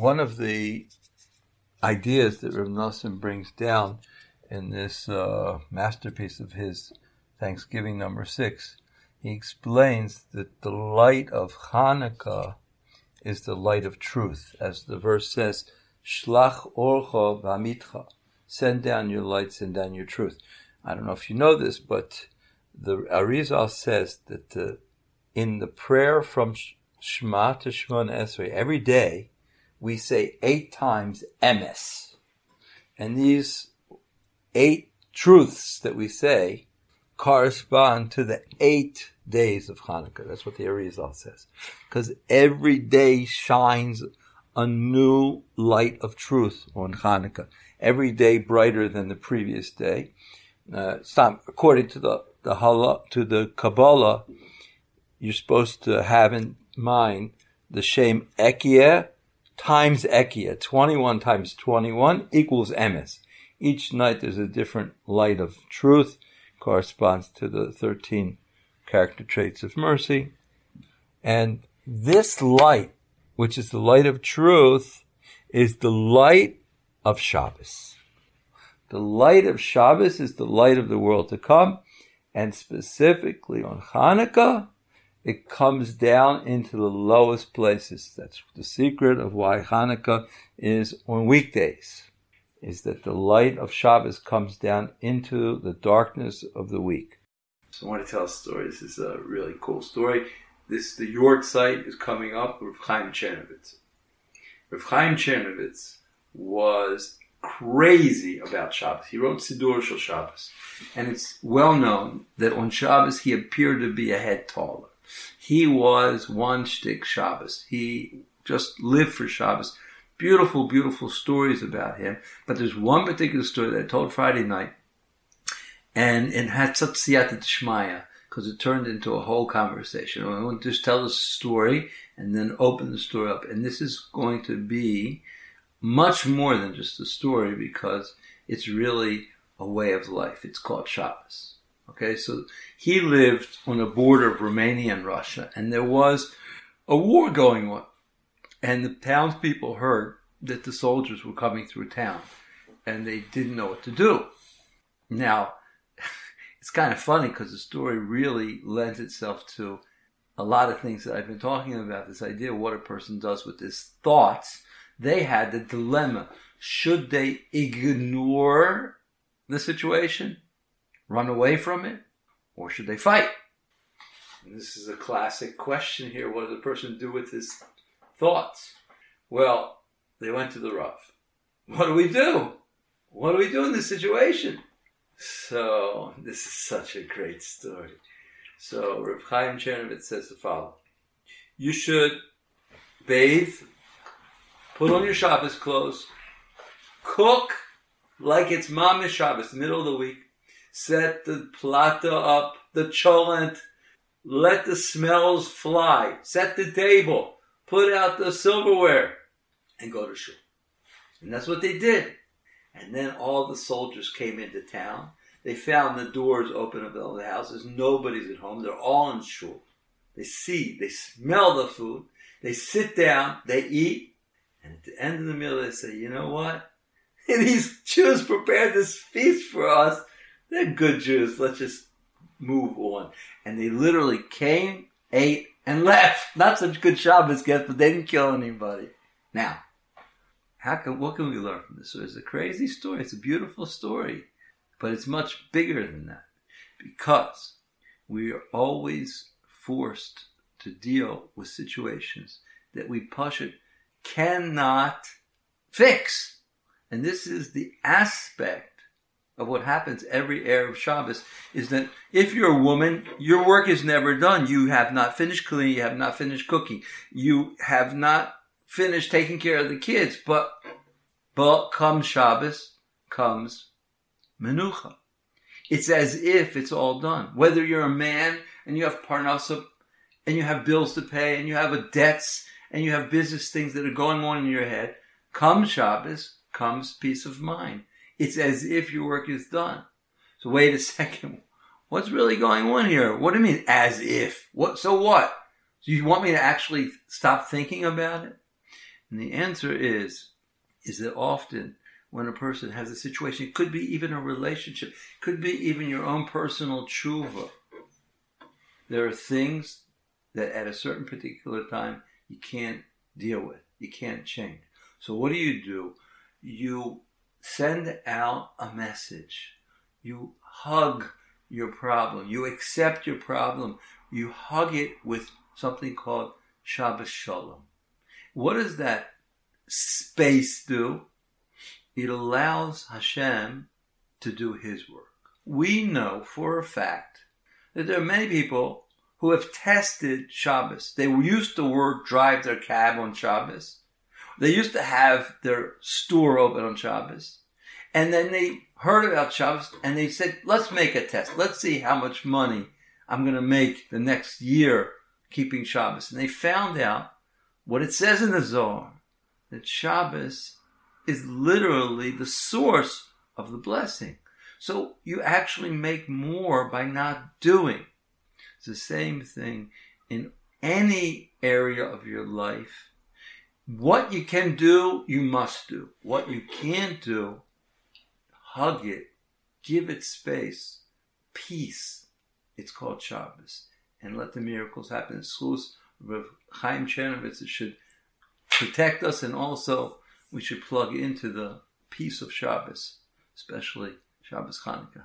one of the ideas that Rav Nosson brings down in this uh, masterpiece of his, Thanksgiving number six, he explains that the light of Hanukkah is the light of truth, as the verse says, Shlach orcha v'amitcha. Send down your light, send down your truth. I don't know if you know this, but the Arizal says that uh, in the prayer from Shema to Shemona Esrei, every day we say eight times emes. And these eight truths that we say correspond to the eight days of Hanukkah. That's what the Arizal says. Because every day shines a new light of truth on Hanukkah. Every day brighter than the previous day. Uh, according to the, the to the Kabbalah, you're supposed to have in mind the Shem Ekia times Ekia. 21 times 21 equals Emes. Each night there's a different light of truth, corresponds to the 13 character traits of mercy. And this light, which is the light of truth, is the light of Shabbos. The light of Shabbos is the light of the world to come, and specifically on Hanukkah, it comes down into the lowest places. That's the secret of why Hanukkah is on weekdays is that the light of Shabbos comes down into the darkness of the week. So I want to tell a story. This is a really cool story. This the Yahrzeit is coming up with Chaim Chernovitz. Rav Chaim Chernovitz was crazy about Shabbos. He wrote Siddur Shel Shabbos, and it's well known that on Shabbos he appeared to be a head taller. He was one shtick Shabbos. He just lived for Shabbos beautiful, beautiful stories about him. But there's one particular story that I told Friday night, and it had such siyata shmaya because it turned into a whole conversation. I want to just tell the story and then open the story up. And this is going to be much more than just a story because it's really a way of life. It's called Shabbos. Okay, so he lived on the border of Romania and Russia, and there was a war going on. And the townspeople heard that the soldiers were coming through town and they didn't know what to do. Now, it's kind of funny because the story really lends itself to a lot of things that I've been talking about this idea of what a person does with his thoughts. They had the dilemma should they ignore the situation, run away from it, or should they fight? And this is a classic question here. What does a person do with his thoughts. Well, they went to the Rav. What do we do? What do we do in this situation? So, this is such a great story. So, Rav Chaim Chernovitz says the following You should bathe, put on your Shabbos clothes, cook like it's Mamish Shabbos, middle of the week, set the plata up, the cholent, let the smells fly, set the table, put out the silverware, and go to shul. And that's what they did. And then all the soldiers came into town. They found the doors open of all the houses. Nobody's at home. They're all in shul. They see, they smell the food. They sit down, they eat, and at the end of the meal, they say, you know what? These Jews prepared this feast for us. They're good Jews. Let's just move on. And they literally came, ate, and left. Not such a good Shabbos guests, but they didn't kill anybody. Now, how can, what can we learn from this? It's a crazy story. It's a beautiful story, but it's much bigger than that because we are always forced to deal with situations that we push it cannot fix. And this is the aspect of what happens every Erev Shabbos is that if you're a woman, your work is never done. You have not finished cleaning, you have not finished cooking, you have not finished taking care of the kids. But but come Shabbos comes Menucha. It's as if it's all done. Whether you're a man and you have parnasa and you have bills to pay and you have debts and you have business things that are going on in your head, come Shabbos comes peace of mind it's as if your work is done. So wait a second. What's really going on here? What do you mean as if? What, so what? Do you want me to actually stop thinking about it? And the answer is, is that often when a person has a situation, it could be even a relationship, it could be even your own personal tshuva. There are things that at a certain particular time you can't deal with, you can't change. So what do you do? You send out a message. You hug your problem. You accept your problem. You hug it with something called Shabbos Shalom. What does that space do? It allows Hashem to do His work. We know for a fact that there are many people who have tested Shabbos. They used to work, drive their cab on Shabbos. They used to have their store open on Shabbos. And then they heard about Shabbos and they said, let's make a test. Let's see how much money I'm going to make the next year keeping Shabbos. And they found out what it says in the Zohar that Shabbos is literally the source of the blessing. So you actually make more by not doing. It's the same thing in any area of your life. What you can do, you must do. What you can't do, hug it, give it space, peace. It's called Shabbos. And let the miracles happen. Zchus of Chaim Chernovitz should protect us and also we should plug into the peace of Shabbos, especially Shabbos Chanukah.